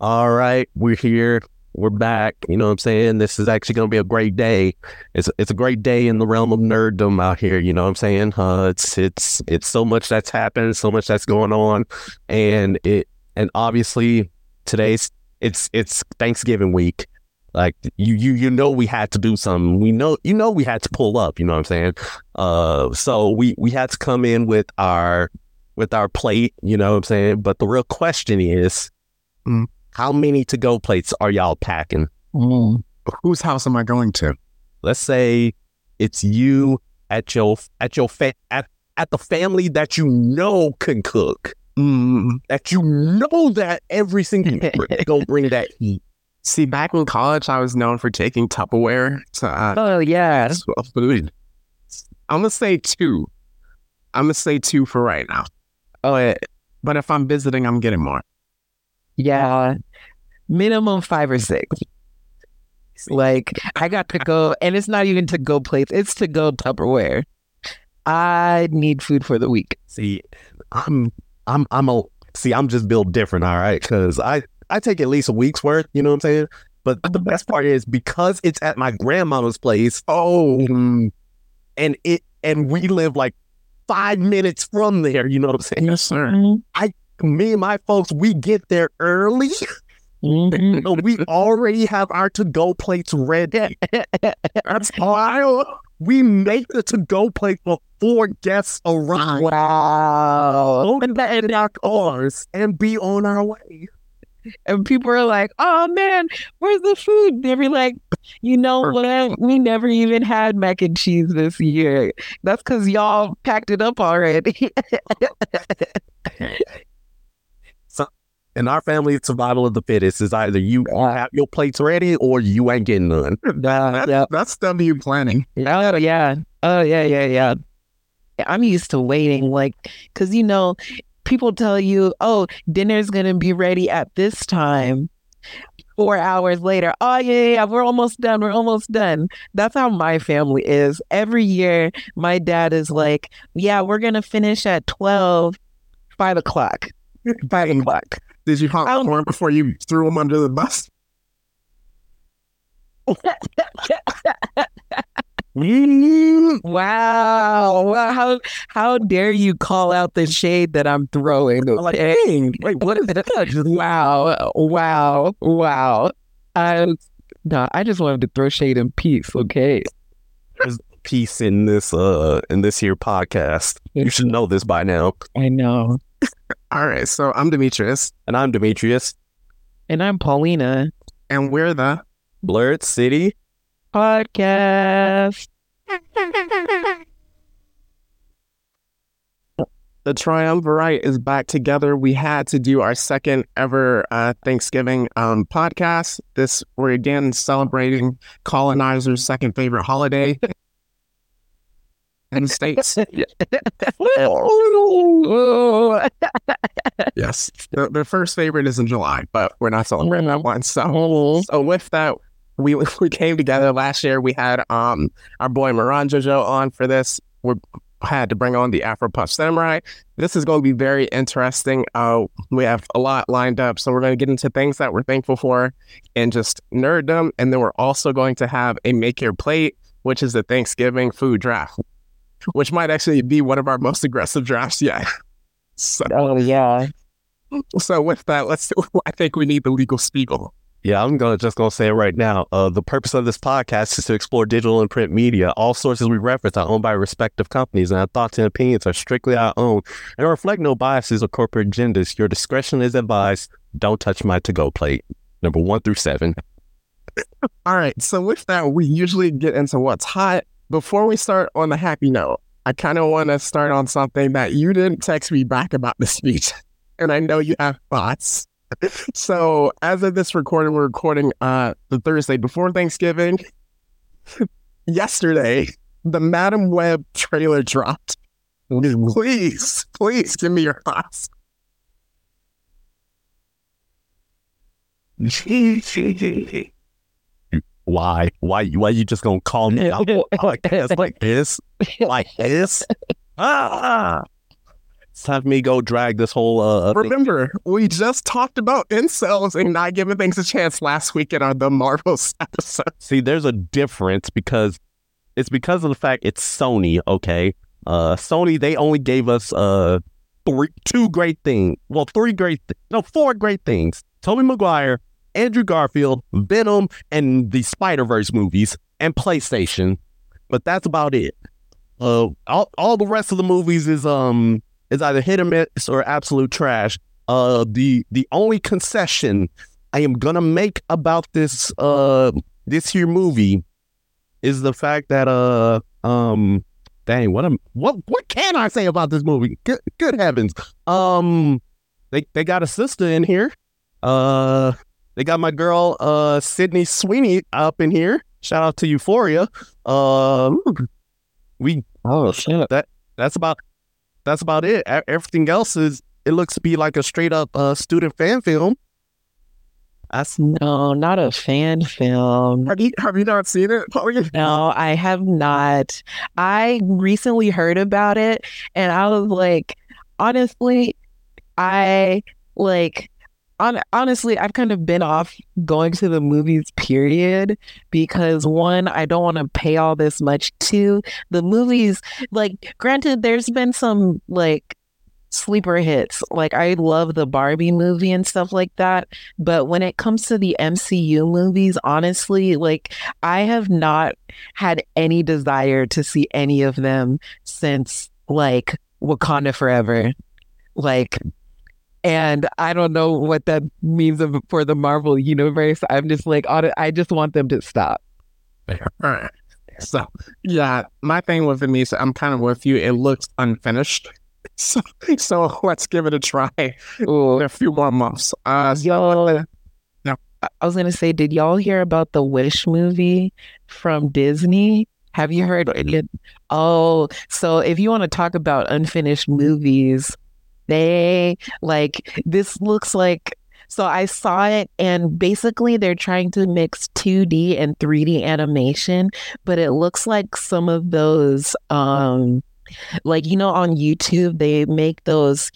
All right, we're here. We're back. You know what I'm saying? This is actually going to be a great day. It's it's a great day in the realm of nerddom out here. You know what I'm saying? Uh, it's it's it's so much that's happened, so much that's going on, and it and obviously today's it's it's Thanksgiving week. Like you you you know we had to do something. We know you know we had to pull up. You know what I'm saying? Uh, so we we had to come in with our with our plate. You know what I'm saying? But the real question is. Mm. How many to go plates are y'all packing? Mm. Whose house am I going to? Let's say it's you at your at your fa- at at the family that you know can cook. Mm. That you know that every single go bring that heat. See, back in college, I was known for taking Tupperware to uh, Oh yeah. food. I'm gonna say two. I'm gonna say two for right now. Oh yeah. But if I'm visiting, I'm getting more. Yeah. Minimum five or six. Like I got to go and it's not even to go plates, it's to go Tupperware. I need food for the week. See, I'm I'm I'm a see. I'm just built different. All right, because I I take at least a week's worth. You know what I'm saying? But the best part is because it's at my grandmama's place. Oh, and it and we live like five minutes from there. You know what I'm saying? yes, sir. Me and my folks, we get there early. Mhm. We already have our to-go plates ready. That's why we make the to-go plate before guests arrive. Wow. Open that in our cars and be on our way. And people are like, oh man, where's the food? They'll be like, you know what? We never even had mac and cheese this year. That's because y'all packed it up already. In our family, survival of the fittest is either you have your plates ready or you ain't getting none. yeah, yeah. That's W planning. Oh yeah. Oh yeah, yeah, yeah. I'm used to waiting, like, cause you know, people tell you, oh, dinner's gonna be ready at this time. Four hours later, oh yeah, yeah, yeah, we're almost done. We're almost done. That's how my family is. Every year, my dad is like, yeah, we're gonna finish at 12, 5 o'clock. Five o'clock. Did you honk Um, the horn before you threw him under the bus? Wow. Wow. How how dare you call out the shade that I'm throwing? like, okay? Wait, what is that? Wow. Wow. Wow. I no, I just wanted to throw shade in peace, okay? There's Peace in this uh in this here podcast. You should know this by now. I know. All right, so I'm Demetrius, And I'm Demetrius, And I'm Paulina. and we're the Blerd City. Podcast. the Triumvirate is back together. We had to do our second ever uh, Thanksgiving um, podcast. This we're again celebrating colonizers' second favorite holiday. In the states. yes, their, their first favorite is in July, but we're not celebrating that one. So, so with that, we we came together last year. We had um our boy Moran Jojo on for this. We had to bring on the Afro Puff Samurai. This is going to be very interesting. Uh, we have a lot lined up, so we're going to get into things that we're thankful for and just nerddom, and then we're also going to have a make your plate, which is the Thanksgiving food draft, which might actually be one of our most aggressive drafts yet. So, Oh yeah. so with that, let's. I think we need the legal spiegel. Yeah, I'm gonna just gonna say it right now. Uh, the purpose of this podcast is to explore digital and print media. All sources we reference are owned by respective companies, and our thoughts and opinions are strictly our own and reflect no biases or corporate agendas. Your discretion is advised. Don't touch my to-go plate. Number one through seven. All right. So with that, we usually get into what's hot. Before we start on the happy note, I kind of want to start on something that you didn't text me back about the speech, and I know you have thoughts. So as of this recording, we're recording uh the Thursday before Thanksgiving. Yesterday, the Madam Web trailer dropped. Please, please give me your thoughts. Why? Why? Why you just gonna call me out like this? Like this? Like this? Ah! Let's have me go drag this whole uh thing. Remember, we just talked about incels and not giving things a chance last week in our The Marvels episode. See, there's a difference because it's because of the fact it's Sony, okay? Uh Sony, they only gave us uh three two great things. Well, three great th- no, four great things. Tobey Maguire, Andrew Garfield, Venom, and the Spider-Verse movies, and PlayStation. But that's about it. Uh all, all the rest of the movies is um is either hit or miss or absolute trash. Uh the the only concession I am gonna make about this uh this here movie is the fact that uh um dang what am what what can I say about this movie? Good, good heavens. Um they they got a sister in here. Uh they got my girl uh Sydney Sweeney up in here. Shout out to Euphoria. Uh we Oh shit. That that's about that's about it. Everything else is it looks to be like a straight up uh student fan film. That's No, not a fan film. Have you, have you not seen it? No, I have not. I recently heard about it and I was like, honestly, I like on, honestly, I've kind of been off going to the movies, period, because one, I don't want to pay all this much. Two, the movies, like, granted, there's been some like sleeper hits. Like, I love the Barbie movie and stuff like that. But when it comes to the MCU movies, honestly, like, I have not had any desire to see any of them since like Wakanda Forever. Like, and I don't know what that means of, for the Marvel universe. I'm just like, I just want them to stop. So, yeah, my thing with Anissa, I'm kind of with you. It looks unfinished. So, so let's give it a try Ooh. in a few more months. Uh, Y'all, No. I was gonna say, did y'all hear about the Wish movie from Disney? Have you heard it? Oh, so if you want to talk about unfinished movies, they like this looks like so I saw it and basically they're trying to mix 2D and 3D animation, but it looks like some of those um like you know on YouTube they make those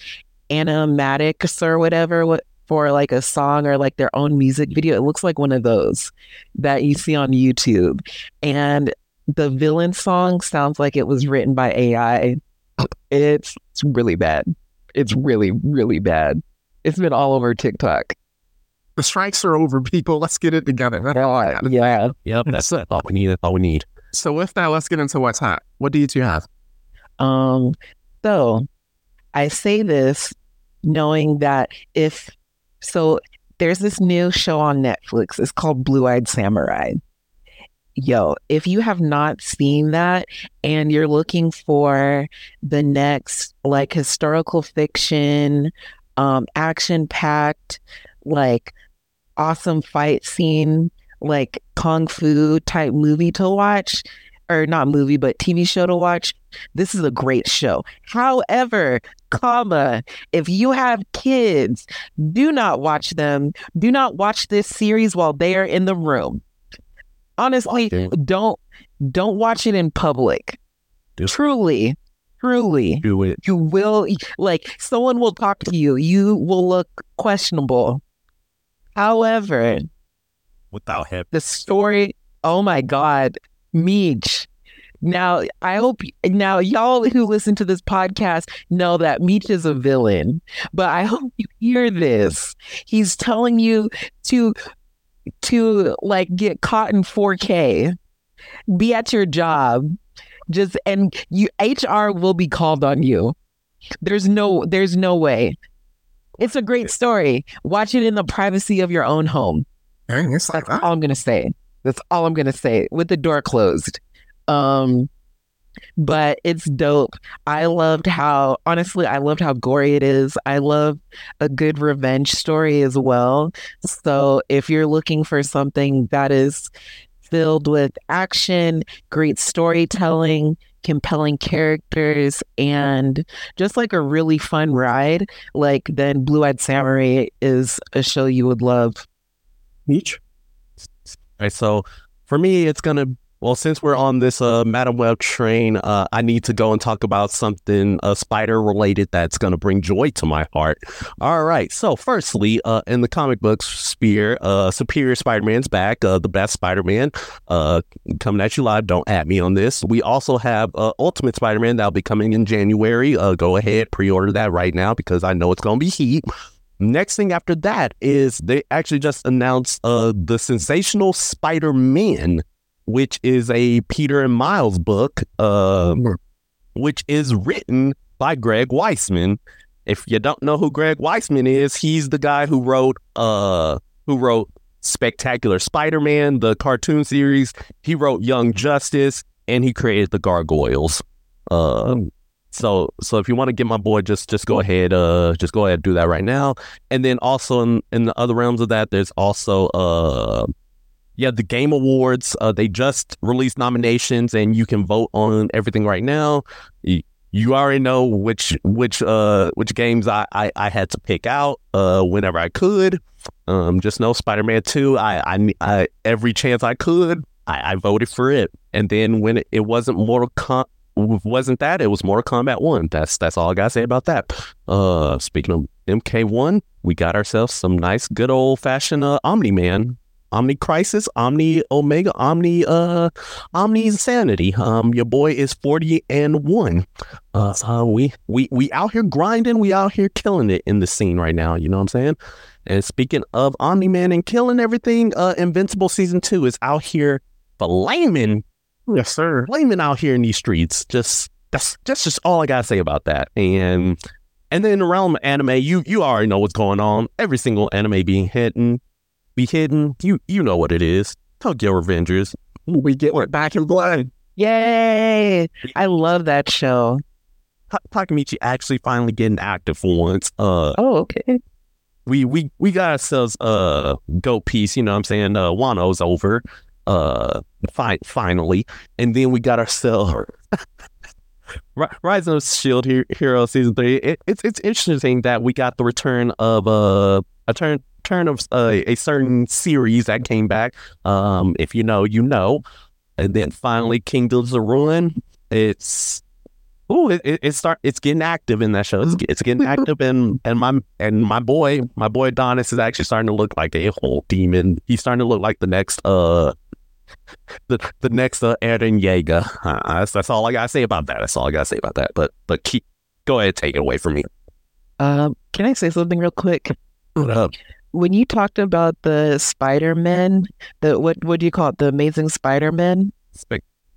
animatics or whatever what for like a song or like their own music video. It looks like one of those that you see on YouTube. And the villain song sounds like it was written by AI. It's, it's really bad. It's really, really bad. It's been all over TikTok. the strikes are over, people. Let's get it together. Yeah. yep, that's all we need. That's all we need. So, with that, let's get into what's hot. What do you two have? Um, so I say this knowing that if so there's this new show on Netflix. It's called Blue Eyed Samurai. Yo, if you have not seen that and you're looking for the next like historical fiction, um, action packed, like awesome fight scene, like kung fu type movie to watch, or not movie, but TV show to watch, this is a great show. However, comma, if you have kids, do not watch them. Do not watch this series while they are in the room. Honestly, don't don't watch it in public. Do- Truly, truly, Do it. you will like someone will talk to you. You will look questionable. However, Without him. the story oh my god meech now i hope now y'all who listen to this podcast know that meech is a villain but i hope you hear this he's telling you to to like get caught in 4k be at your job just and you hr will be called on you there's no there's no way it's a great story watch it in the privacy of your own home Dang, it's like that's that. all I'm gonna say. That's all I'm gonna say with the door closed. Um, but it's dope. I loved how honestly, I loved how gory it is. I love a good revenge story as well. So if you're looking for something that is filled with action, great storytelling, compelling characters, and just like a really fun ride, like then Blue Eyed Samurai is a show you would love. Each. Right. So for me, it's gonna Well, since we're on this uh, Madam Web train, uh, I need to go and talk about something uh, spider related that's going to bring joy to my heart. All right. So, firstly, uh, in the comic books sphere, uh, Superior Spider Man's back, uh, the best Spider Man, uh, coming at you live. Don't at me on this. We also have Ultimate Spider Man that'll be coming in January. Go ahead, pre order that right now because I know it's going to be heat. Next thing after that is they actually just announced uh, the Sensational Spider Man which is a Peter and Miles book, uh, which is written by Greg Weisman. If you don't know who Greg Weisman is, he's the guy who wrote uh who wrote Spectacular Spider-Man, the cartoon series. He wrote Young Justice, and he created the Gargoyles. Uh, so so if you want to get my boy, just just go ahead, uh, just go ahead and do that right now. And then also in, in the other realms of that, there's also uh yeah, the Game Awards. Uh, they just released nominations, and you can vote on everything right now. You, already know which which uh which games I, I, I had to pick out uh whenever I could. Um, just know Spider Man Two. I, I I every chance I could, I, I voted for it. And then when it, wasn't Mortal Com- wasn't that it was Mortal Kombat One. That's that's all I gotta say about that. Uh, speaking of MK One, we got ourselves some nice, good old fashioned uh, Omni Man Omni Crisis, Omni Omega, Omni uh Omni Insanity. Um your boy is 40 and 1. Uh, uh we we we out here grinding, we out here killing it in the scene right now, you know what I'm saying? And speaking of Omni Man and killing everything, uh Invincible season 2 is out here flaming. Yes, sir. Flaming out here in these streets. Just that's that's just all I gotta say about that. And and then in the realm of anime, you you already know what's going on. Every single anime being hidden be hidden. You you know what it is. Tokyo Revengers. We get what back in blood. Yay! I love that show. Ta- Takemichi actually finally getting active for once. Uh Oh, okay. we we we got ourselves uh go piece, you know what I'm saying? Uh Wano's over. Uh fi- finally. And then we got ourselves Ri- Rise of Shield He- Hero season three. It, it's it's interesting that we got the return of uh, a turn turn of uh, a certain series that came back. Um, if you know, you know. And then finally, Kingdoms of Ruin. It's oh, it, it, it start it's getting active in that show. It's, it's getting active, and and my and my boy, my boy Adonis is actually starting to look like a whole demon. He's starting to look like the next uh. The the next uh, Eren Yeager. Uh, that's, that's all I gotta say about that. That's all I gotta say about that. But but keep go ahead, take it away from me. Um, can I say something real quick? What up? When you talked about the Spider Man, the what what do you call it? The Amazing Spider Man.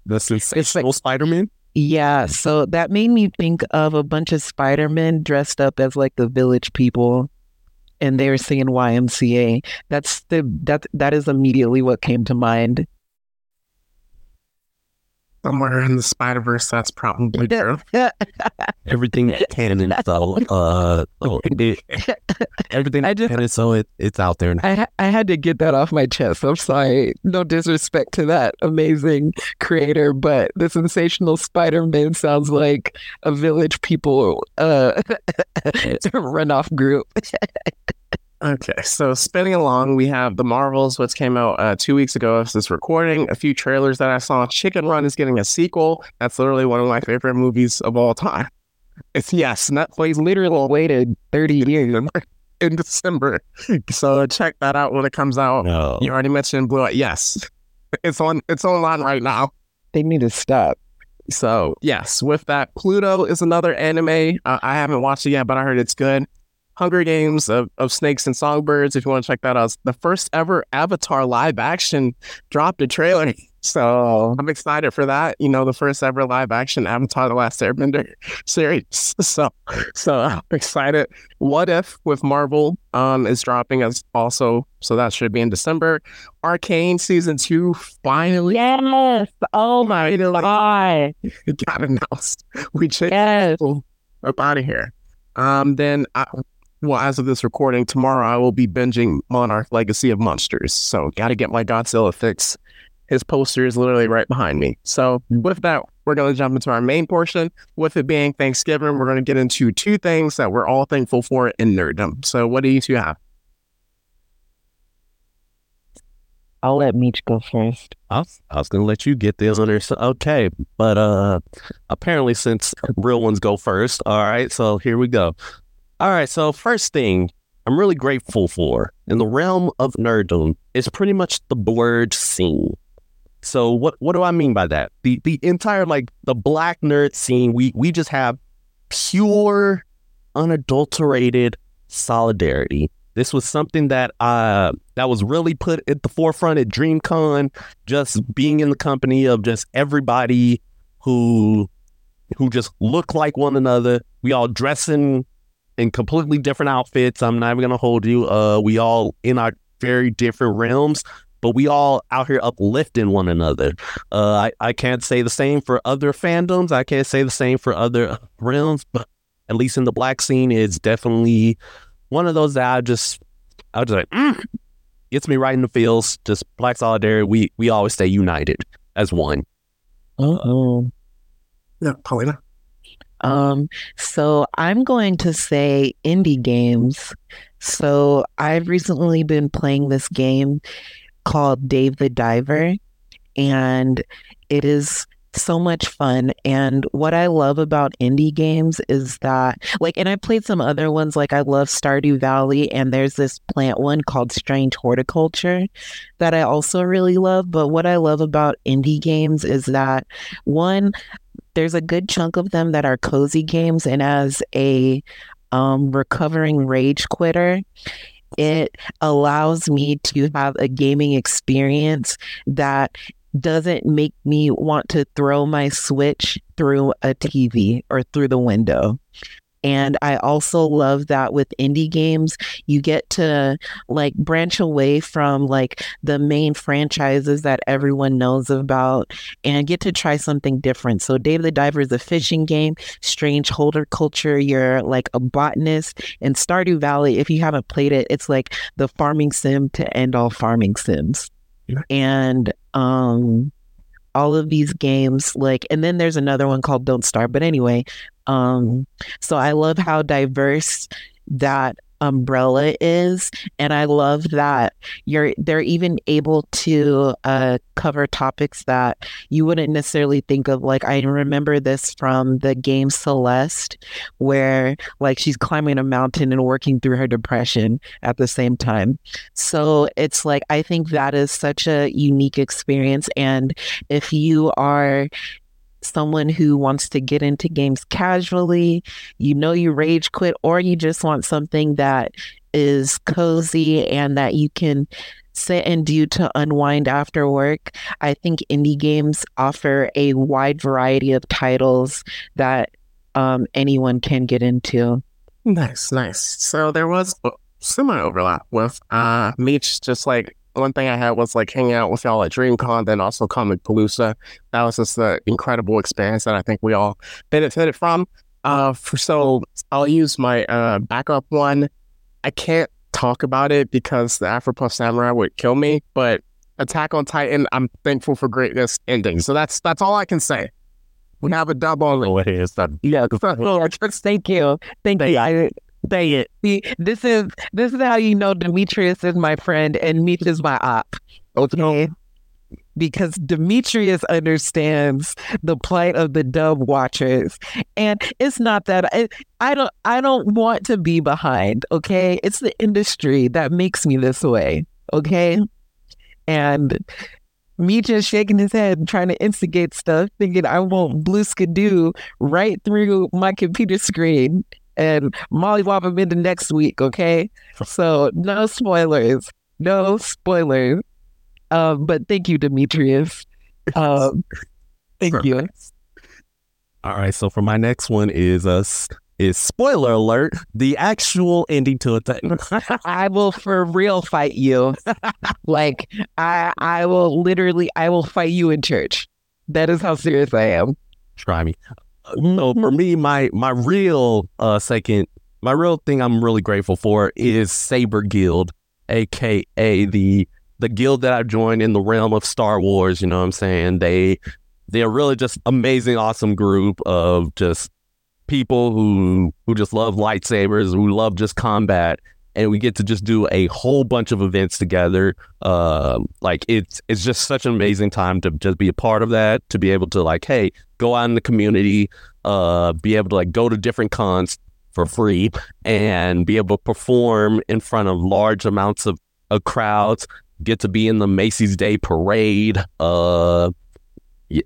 The sensational Spider-Man. Yeah, so that made me think of a bunch of Spider-Men dressed up as like the village people and they were singing YMCA. That's the that that is immediately what came to mind. Somewhere in the Spider Verse, that's probably true. Everything canon, so uh, oh, it, everything I just- canon, so it, it's out there. Now. I ha- I had to get that off my chest. I'm sorry. No disrespect to that amazing creator, but the sensational Spider-Man sounds like a village people uh runoff group. Okay, so spinning along, we have the Marvels, which came out uh, two weeks ago of this recording. A few trailers that I saw. Chicken Run is getting a sequel. That's literally one of my favorite movies of all time. It's yes, Netflix literally Waited 30 years. in December, so check that out when it comes out. No, You already mentioned Blue. Eye. Yes, it's on. It's online right now. They need to stop. So yes, with that, Pluto is another anime. Uh, I haven't watched it yet, but I heard it's good. Hunger Games of, of Snakes and Songbirds. If you want to check that out, the first ever Avatar live action dropped a trailer. So I'm excited for that. You know, the first ever live action Avatar: The Last Airbender series. So, so I'm excited. What if with Marvel um is dropping as also, so that should be in December. Arcane season two finally Yes. Oh my god. It got announced. We just Yes. up out of here. Um, then I, well, as of this recording, tomorrow I will be binging Monarch Legacy of Monsters. So got to get my Godzilla fix. His poster is literally right behind me. So with that, we're going to jump into our main portion. With it being Thanksgiving, we're going to get into two things that we're all thankful for in nerddom. So what do you two have? I'll let Meech go first. I was, I was gonna let you get this on there. So, okay, but uh, apparently since real ones go first, all right. So here we go. All right. So first thing I'm really grateful for in the realm of nerddom is pretty much the blerd scene. So what what do I mean by that? The the entire like the black nerd scene. We we just have pure, unadulterated solidarity. This was something that uh that was really put at the forefront at DreamCon. Just being in the company of just everybody who who just look like one another. We all dressing in completely different outfits. I'm not even gonna hold you. Uh, we all in our very different realms, but we all out here uplifting one another. Uh, I, I can't say the same for other fandoms. I can't say the same for other realms, but at least in the black scene, it's definitely one of those that I just, I was just like, mm, gets me right in the feels. Just black solidarity. We we always stay united as one. Uh oh. Yeah, Paulina. Um, so I'm going to say indie games. So I've recently been playing this game called Dave the Diver, and it is so much fun. And what I love about indie games is that, like, and I played some other ones, like I love Stardew Valley, and there's this plant one called Strange Horticulture that I also really love. But what I love about indie games is that, one, there's a good chunk of them that are cozy games. And as a um, recovering rage quitter, it allows me to have a gaming experience that doesn't make me want to throw my Switch through a TV or through the window. And I also love that with indie games, you get to like branch away from like the main franchises that everyone knows about and get to try something different. So, Dave the Diver is a fishing game, Strange Horticulture. you're like a botanist, and Stardew Valley, if you haven't played it, it's like the farming sim to end all farming sims. Yeah. And, um, all of these games like and then there's another one called don't starve but anyway um so i love how diverse that umbrella is and i love that you're they're even able to uh cover topics that you wouldn't necessarily think of. Like i remember this from the game celeste where like she's climbing a mountain and working through her depression at the same time. So it's like i think that is such a unique experience and if you are someone who wants to get into games casually, you know you rage quit, or you just want something that is cozy and that you can sit and do to unwind after work. I think indie games offer a wide variety of titles that um, anyone can get into. Nice, nice. So there was semi overlap with uh Meech, just like one thing I had was like hanging out with y'all at DreamCon, then also Comicpalooza. That was just an incredible experience that I think we all benefited from. Uh, for, so I'll use my uh, backup one. I can't talk about it because the Afro Samurai would kill me, but Attack on Titan, I'm thankful for greatness ending. So that's that's all I can say. We have a dub on it. Oh, it is that. Yeah, thank you, thank you. I, Dang it. See, this is this is how you know Demetrius is my friend and Meech is my op. Okay. Because Demetrius understands the plight of the dub watchers. And it's not that I, I don't I don't want to be behind, okay? It's the industry that makes me this way. Okay. And me just shaking his head trying to instigate stuff, thinking I want blue skidoo right through my computer screen and Molly Wop them into next week, okay? So no spoilers. No spoilers. Um, but thank you, Demetrius. Um, thank Perfect. you. All right, so for my next one is us is spoiler alert, the actual ending to Attack. I will for real fight you. like I I will literally I will fight you in church. That is how serious I am. Try me. No, for me, my my real uh second, my real thing I'm really grateful for is Saber Guild, aka the the guild that I joined in the realm of Star Wars. You know what I'm saying? They they're really just amazing, awesome group of just people who who just love lightsabers, who love just combat, and we get to just do a whole bunch of events together. Uh, like it's it's just such an amazing time to just be a part of that, to be able to like, hey, go out in the community, uh, be able to like go to different cons for free and be able to perform in front of large amounts of, of crowds, get to be in the Macy's Day Parade. Uh,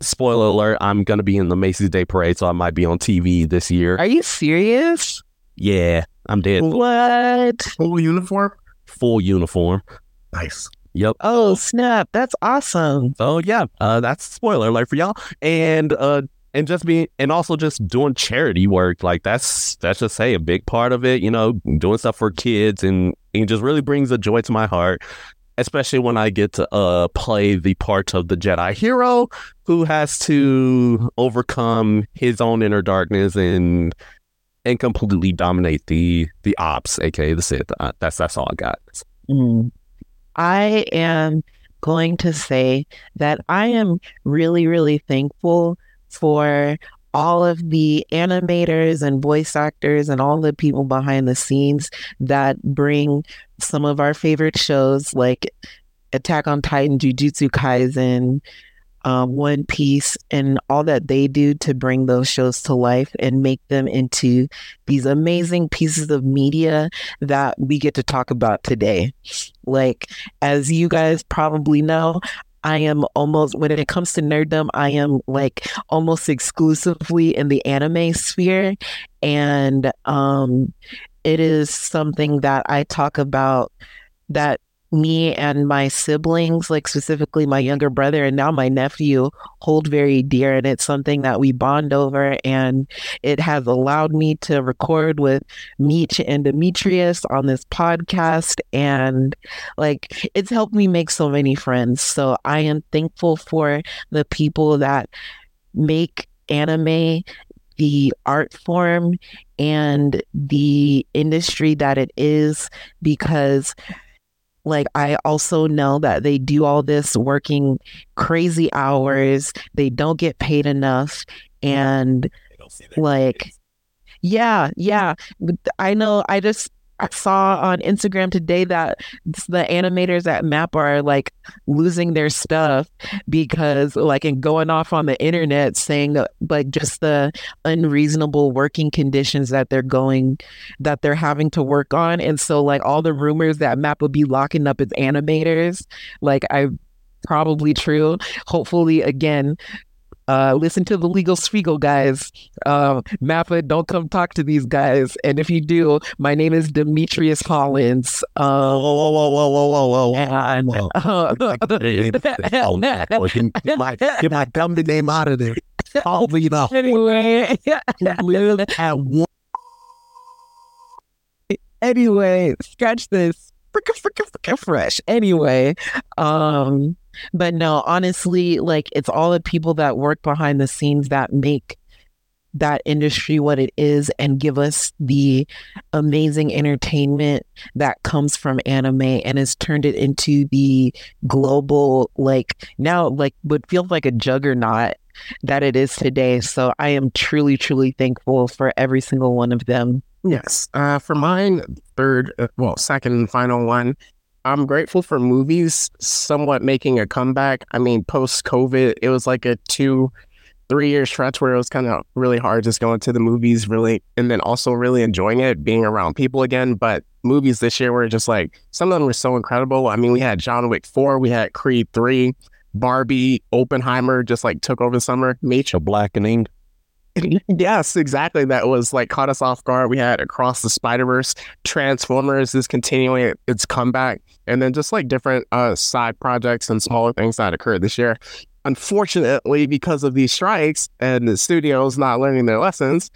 spoiler alert, I'm going to be in the Macy's Day Parade, so I might be on TV this year. Are you serious? Yeah, I'm dead. What? Full uniform. Full uniform. Nice. Yep. Oh, snap. That's awesome. So yeah, uh, that's spoiler alert for y'all. And uh, and just being and also just doing charity work like that's that's just say a big part of it you know doing stuff for kids and it just really brings a joy to my heart especially when i get to uh play the part of the jedi hero who has to overcome his own inner darkness and and completely dominate the the ops aka the sith uh, that's that's all i got mm. I am going to say that i am really really thankful for all of the animators and voice actors and all the people behind the scenes that bring some of our favorite shows like Attack on Titan, Jujutsu Kaisen, um, One Piece, and all that they do to bring those shows to life and make them into these amazing pieces of media that we get to talk about today. Like, as you guys probably know, I am almost when it comes to nerddom, I am like almost exclusively in the anime sphere. And um it is something that I talk about that me and my siblings, like specifically my younger brother and now my nephew, hold very dear. And it's something that we bond over. And it has allowed me to record with Meech and Demetrius on this podcast. And like, it's helped me make so many friends. So I am thankful for the people that make anime the art form and the industry that it is because like I also know that they do all this working crazy hours. They don't get paid enough and like yeah, yeah. I know I just I saw on Instagram today that the animators at MAP are like losing their stuff because like and going off on the internet saying like just the unreasonable working conditions that they're going that they're having to work on and so like all the rumors that MAP would be locking up its animators like I probably true. Hopefully, again, uh, listen to the legal Spiegel guys. Uh, Mappa, don't come talk to these guys. And if you do, my name is Demetrius Hollins. Uh, whoa, whoa, whoa, whoa, whoa, whoa, whoa. And, uh, get my, get my dumb name out of there. I'll be the anyway, at one. anyway, scratch this. Fresh. Anyway, um, but no, honestly, like it's all the people that work behind the scenes that make that industry what it is and give us the amazing entertainment that comes from anime and has turned it into the global like now like what feels like a juggernaut that it is today. So i am truly truly thankful for every single one of them. Yes. Uh for mine third uh, well second and final one I'm grateful for movies somewhat making a comeback. I mean, post COVID, it was like a two, three year stretch where it was kind of really hard just going to the movies, really, and then also really enjoying it, being around people again. But movies this year were just like, some of them were so incredible. I mean, we had John Wick 4, we had Creed 3, Barbie, Oppenheimer just like took over the summer. Nature Blackening. yes, exactly. That was like caught us off guard. We had Across the Spider Verse, Transformers is continuing its comeback, and then just like different uh, side projects and smaller things that occurred this year. Unfortunately, because of these strikes and the studios not learning their lessons,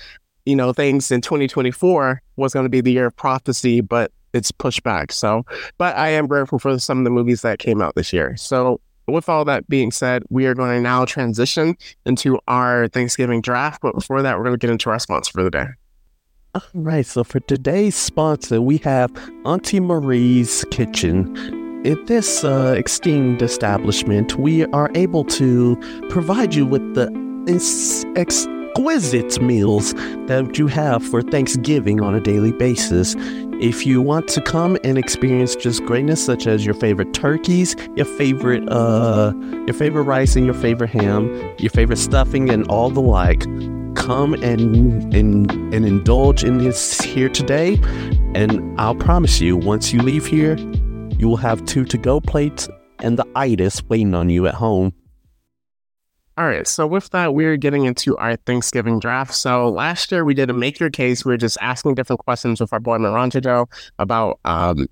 you know, things in 2024 was going to be the year of prophecy, but it's pushed back. So, but I am grateful for some of the movies that came out this year. So, with all that being said, we are going to now transition into our Thanksgiving draft. But before that, we're going to get into our sponsor for the day. All right. So for today's sponsor, we have Auntie Marie's Kitchen. In this uh, esteemed establishment, we are able to provide you with the exquisite meals that you have for Thanksgiving on a daily basis. If you want to come and experience just greatness, such as your favorite turkeys, your favorite uh, your favorite rice and your favorite ham, your favorite stuffing, and all the like, come and and and indulge in this here today. And I'll promise you, once you leave here, you will have two to-go plates and the itis waiting on you at home. All right. So with that, we're getting into our Thanksgiving draft. So last year we did a make your case. We were just asking different questions with our boy Moranjo about um,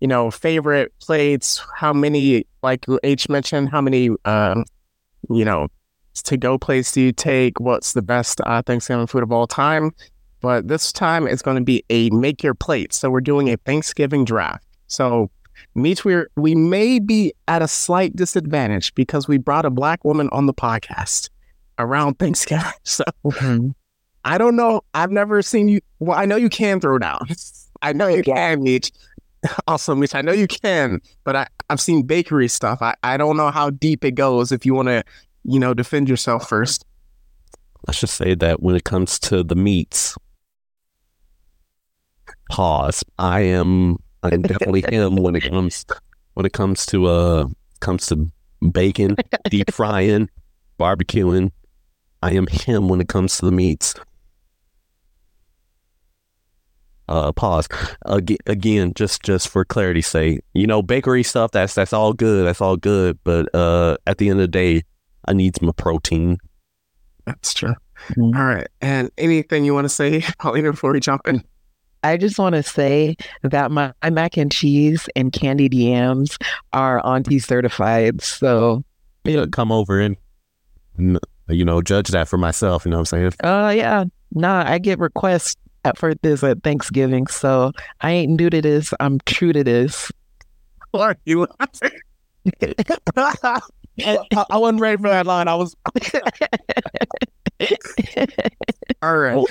you know, favorite plates, how many like H mentioned, how many um, you know, to go plates do you take? What's the best uh, Thanksgiving food of all time? But this time it's going to be a make your plate. So we're doing a Thanksgiving draft. So Meet we're we may be at a slight disadvantage because we brought a black woman on the podcast around Thanksgiving. So Mhm. I don't know. I've never seen you. Well, I know you can throw down. I know you can, Meech. Also, Meech, I know you can, but I, I've seen bakery stuff. I, I don't know how deep it goes if you want to, you know, defend yourself first. Let's just say that when it comes to the meats, pause. I am I am definitely him when it comes when it comes to uh comes to bacon, deep frying, barbecuing. I am him when it comes to the meats. Uh, pause. Again, again, just just for clarity's sake, you know, bakery stuff. That's that's all good. That's all good. But uh, at the end of the day, I need my protein. That's true. Mhm. All right. And anything you want to say, Paulina, before we jump in? I just want to say that my, my mac and cheese and candied yams are auntie certified. So, you know, come over and, you know, judge that for myself. You know what I'm saying? uh, yeah, nah, I get requests at for this at Thanksgiving. So I ain't new to this. I'm true to this. Are you? I, I wasn't ready for that line. I was. All right.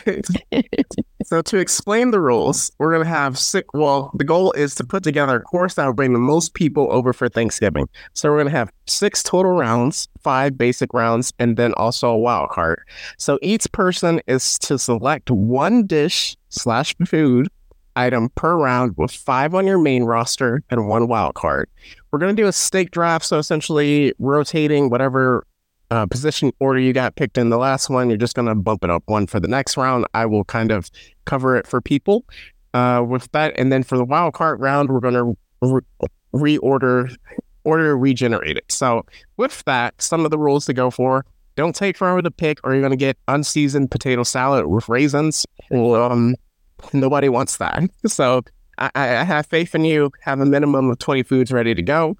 so to explain the rules, we're gonna have six. Well, the goal is to put together a course that will bring the most people over for Thanksgiving. So we're gonna have six total rounds, five basic rounds, and then also a wild card. So each person is to select one dish slash food item per round with five on your main roster and one wild card. We're gonna do a snake draft, so essentially rotating whatever uh, position order you got picked in the last one. You're just going to bump it up one for the next round. I will kind of cover it for people uh, with that. And then for the wild card round, we're going to re- reorder, order regenerated. So with that, some of the rules to go for don't take forever to pick, or you're going to get unseasoned potato salad with raisins. Um, nobody wants that. So I, I have faith in you. Have a minimum of 20 foods ready to go.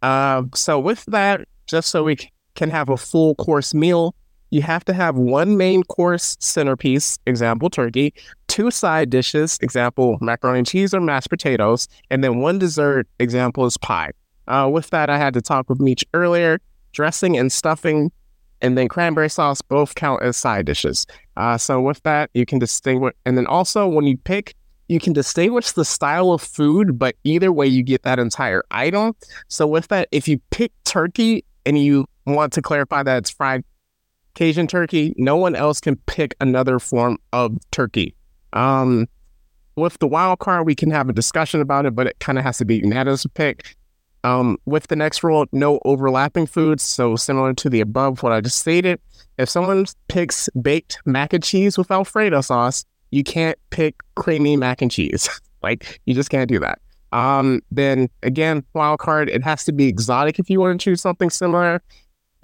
Uh, so with that, just so we can have a full course meal, you have to have one main course centerpiece, example turkey, two side dishes, example macaroni and cheese or mashed potatoes, and then one dessert, example is pie. Uh, with that, I had to talk with Meech earlier. Dressing and stuffing, and then cranberry sauce both count as side dishes. Uh, so with that, you can distinguish, and then also when you pick, you can distinguish the style of food, but either way, you get that entire item. So with that, if you pick turkey and you want to clarify that it's fried Cajun turkey, no one else can pick another form of turkey. Um, with the wild card, we can have a discussion about it, but it kind of has to be unanimous pick. Um, with the next rule, no overlapping foods. So similar to the above, what I just stated, if someone picks baked mac and cheese with Alfredo sauce, you can't pick creamy mac and cheese. like you just can't do that. Um, then again, wild card, it has to be exotic if you want to choose something similar.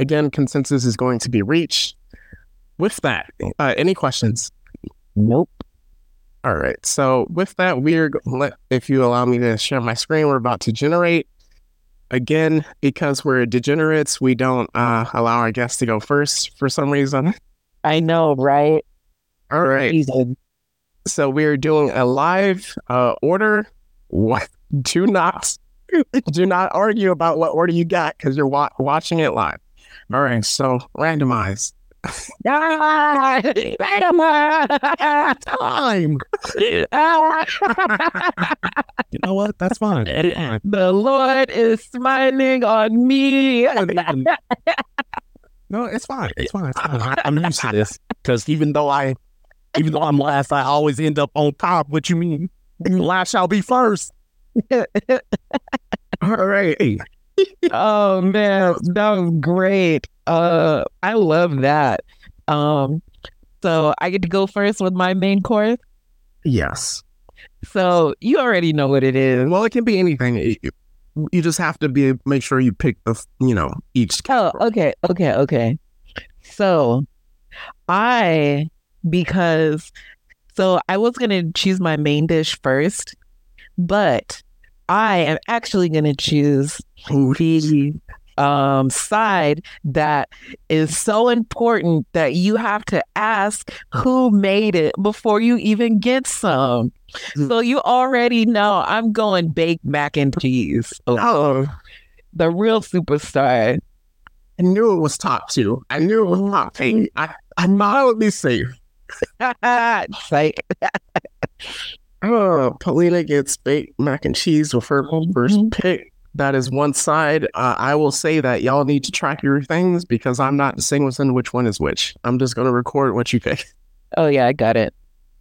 Again, consensus is going to be reached. With that, uh, any questions? Nope. All right. So with that, we're if you allow me to share my screen, we're about to generate. Again, because we're degenerates, we don't uh, allow our guests to go first for some reason. I know, right? All right. Reason. So we're doing a live uh, order. What? Do not, do not argue about what order you got because you're wa- watching it live. All right. So randomize. Time. You know what? That's fine. That's fine. the Lord is smiling on me. No, it's fine. It's fine. It's fine. I, I'm used to this because even though I, even though I'm last, I always end up on top. What you mean? Last shall be first. All right. Oh man, that was great. Uh, I love that. Um, so I get to go first with my main course. Yes. So you already know what it is. Well, it can be anything. You- You just have to be make sure you pick the you know each. Oh, okay, okay, okay. So I because so I was gonna choose my main dish first, but I am actually gonna choose the um side that is so important that you have to ask who made it before you even get some. So you already know I'm going baked mac and cheese. Oh, The real superstar. I knew it was top two. I knew it was top three. I I mildly safe. Psych. Oh, Paulina gets baked mac and cheese with her first pick. That is one side. Uh, I will say that y'all need to track your things because I'm not distinguishing which one is which. I'm just going to record what you pick. Oh yeah, I got it.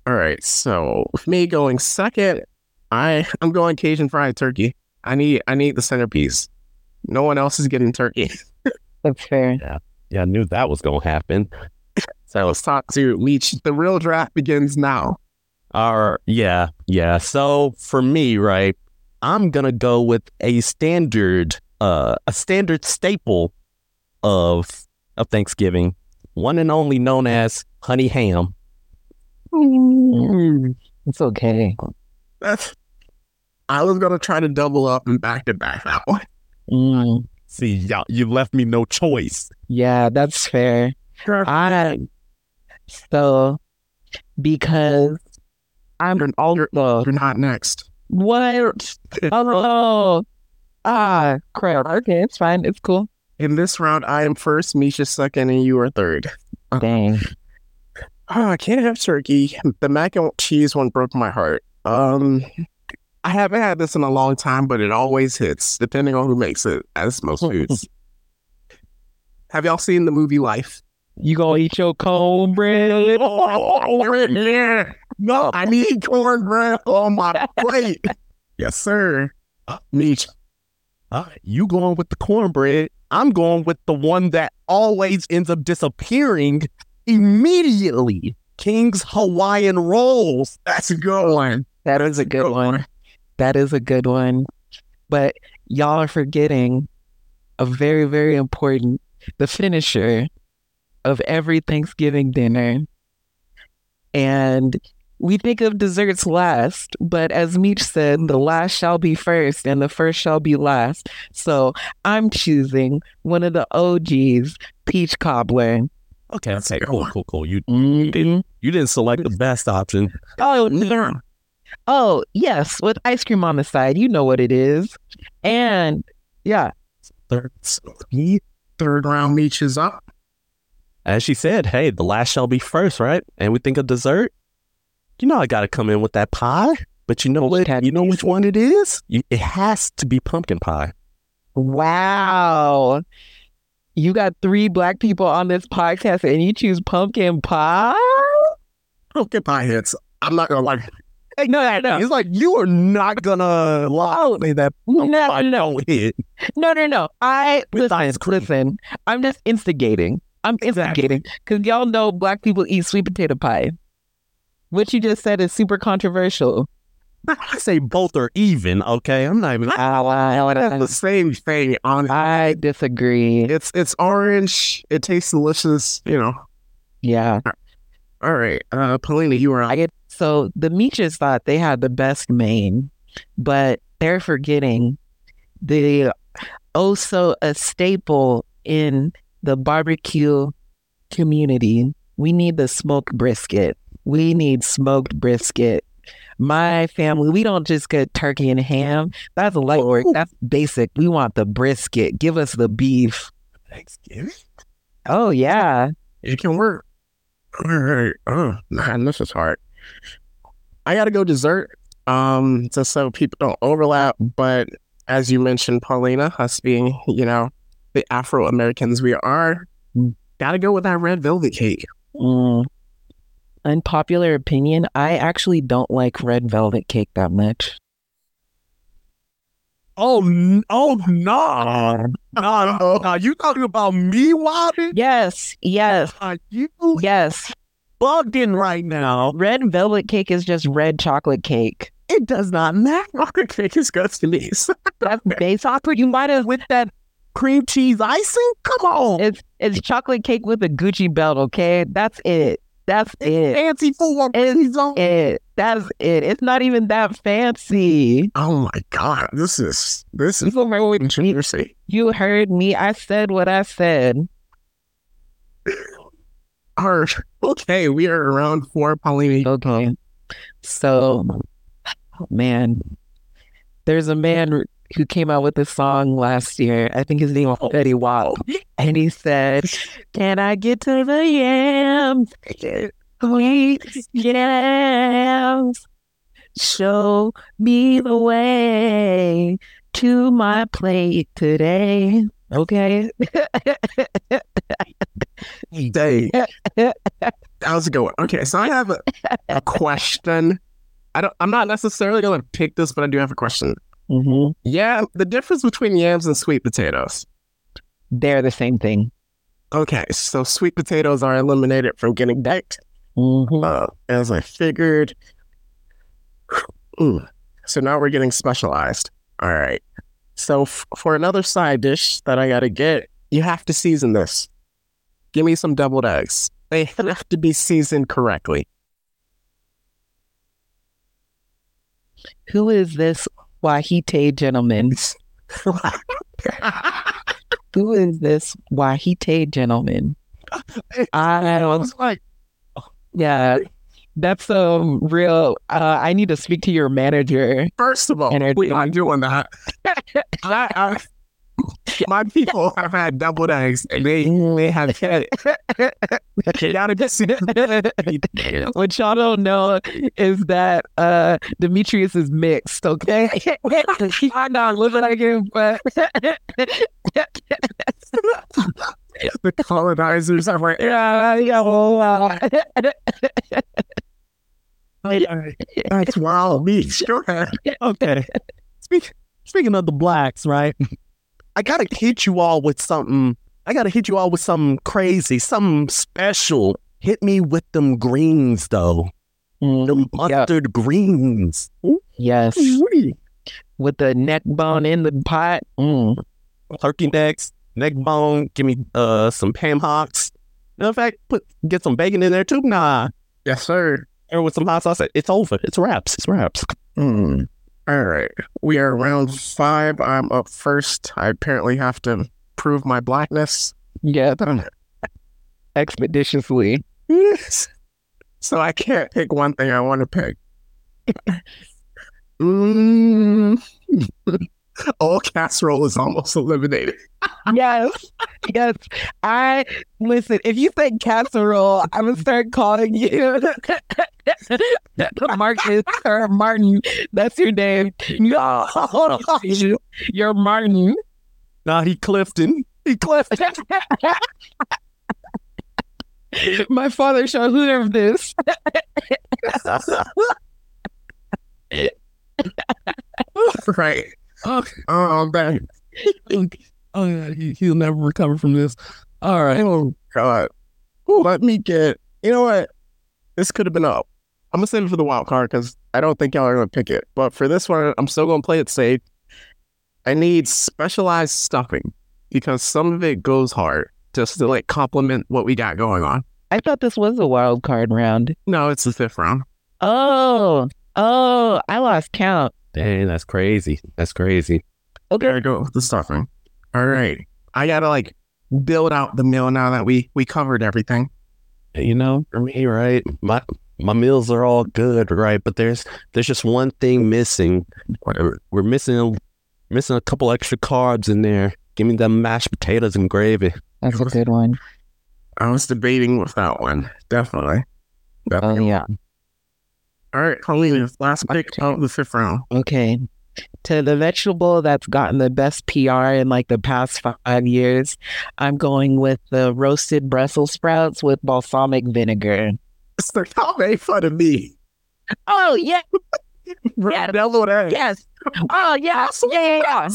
All right. So with me going second, I I'm going Cajun fried turkey. I need I need the centerpiece. No one else is getting turkey. That's fair. Yeah, I knew that was gonna happen. So let's talk to Leech. The real draft begins now. Our yeah, yeah. So for me, right, I'm gonna go with a standard, uh, a standard staple of of Thanksgiving, one and only known as honey ham. Mm, it's okay. That's. I was gonna try to double up and back to back that one. Mm, See, y'all, you left me no choice. yeah, that's fair. I so because I'm You're, also you're not next. what? Oh, ah, crap. Okay, it's fine. It's cool. In this round, I am first, Misha second, and you are third. Dang. Oh, I can't have turkey. The mac and cheese one broke my heart. Um, I haven't had this in a long time, but it always hits, depending on who makes it, as most foods. have y'all seen the movie Life? You gonna eat your cornbread? No, I need cornbread on my plate. yes, sir. Uh, Misha. All right, you going with the cornbread? I'm going with the one that always ends up disappearing immediately. King's Hawaiian rolls. That's a good one. That is a good one. That is a good one. But y'all are forgetting a very, very important the finisher of every Thanksgiving dinner. And we think of desserts last, but as Meech said, the last shall be first and the first shall be last. So I'm choosing one of the OGs, peach cobbler. Okay, That's a okay, good cool, cool, cool. You Mhm. you didn't select the best option. Oh, no. Oh, yes, with ice cream on the side. You know what it is. And yeah, Third, third round Meech is up. as she said, hey, the last shall be first, right? And we think of dessert. You know, I got to come in with that pie. But you know what? Can- You know which one it is? You, it has to be pumpkin pie. wow. You got three black people on this podcast and you choose pumpkin pie? Pumpkin pie hits. I'm not gonna lie. No, no, no. It's like you are not gonna lie oh, me that No, I no, don't hit. no, no, no. I With listen, listen. I'm just instigating. I'm instigating because y'all know black people eat sweet potato pie. What you just said is super controversial. I say both are even. Okay, I'm not even. That's the same thing. On I disagree. it's it's orange. It tastes delicious. You know. Yeah. All right, uh, Paulina, you are I get so the Meeches thought they had the best main, but they're forgetting the also a staple in the barbecue community. We need the smoked brisket. We need smoked brisket. My family, we don't just get turkey and ham. That's light work. That's basic. We want the brisket. Give us the beef. Thanksgiving. Oh yeah. It can work. All right. Oh man, this is hard. I gotta go dessert. Um, just so people don't overlap. But as you mentioned, Paulina, us being you know the Afro Americans we are, gotta go with that red velvet cake. Mm. Unpopular opinion, I actually don't like red velvet cake that much. Oh, oh no, no, no, no! You talking about me, Wobby? Yes, yes, Are you yes. bugging right now? Red velvet cake is just red chocolate cake. It does not matter. Chocolate cake is good to me. That's based off you might have With that cream cheese icing, come on. it's it's chocolate cake with a Gucci belt, okay? That's it. That's it. Fancy for It's it. That's it. It's not even that fancy. Oh my god, this is this is interesting. You heard me. I said what I said. Our, okay, we are around four Paulini. Okay. So, oh, man, there's a man who came out with a song last year. I think his name was oh. Eddie Wop. And he said, Can I get to the yams? Sweet yams. Show me the way to my plate today. Okay. Day. A good one. Okay, so I have a, a question. I don't. I'm not necessarily gonna pick this, but I do have a question. Hmm Yeah, the difference between yams and sweet potatoes. They're the same thing. Okay, so sweet potatoes are eliminated from getting baked, Mhm. uh, as I figured. Mm. So now we're getting specialized. All right. So f- for another side dish that I gotta get, you have to season this. Give me some deviled eggs. They have to be seasoned correctly. Who is this Wahite gentleman? Who is this Wahite gentleman? I was like, yeah, that's um real. Uh, I need to speak to your manager. first of all, it- we're not doing that. I, I, my people have had double eggs, and they they have had it. seasoned. what y'all don't know is that uh Demetrius is mixed. Okay, I'm not living again, but the colonizers are like, yeah, yeah. Well, uh, That's wild go ahead. Okay. Speak, speaking of the blacks, right? I gotta hit you all with something. I gotta hit you all with something crazy, something special. Hit me with them greens, though. mm, Them Yeah. mustard greens. yes, with the neck bone in the pot. Mm. Turkey necks, neck bone. Give me uh some ham hocks. In fact, put get some bacon in there too. Nah, Yes, sir. or with some hot sauce. It's over. It's wraps. It's wraps. Hmm. All right. We are round five. I'm up first. I apparently have to prove my blackness. Yeah, expeditiously. so I can't pick one thing I want to pick. mm. All casserole is almost eliminated. Yes, yes. I listen. If you say casserole, I'm gonna start calling you Marcus or Martin. That's your name. No, you're Martin. Nah, he Clifton. He Clifton. My father shall hear this. right. Okay. Oh, man. Oh yeah, he, he'll never recover from this. All right. Oh, God. Ooh, let me get. You know what? This could have been up. I'm going to save it for the wild card because I don't think y'all are going to pick it. But for this one, I'm still going to play it safe. I need specialized stuffing because some of it goes hard just to like complement what we got going on. I thought this was a wild card round. No, it's the fifth round. Oh, oh, I lost count. Dang, that's crazy. That's crazy. There I go with the stuffing. All right. I got to like build out the meal now that we we covered everything. You know, for me, right? My my meals are all good, right? But there's there's just one thing missing. We're, we're missing missing a couple extra carbs in there. Give me them mashed potatoes and gravy. That's a good one. I was debating with that one. Definitely. Oh Definitely. yeah. All right, Colleen, last pick of the fifth round. Okay. To the vegetable that's gotten the best PR in like the past five years, I'm going with the roasted Brussels sprouts with balsamic vinegar. So y'all made fun of me. Oh yeah, Yes. deviled eggs. yes. Oh yes, yeah, yeah, yeah.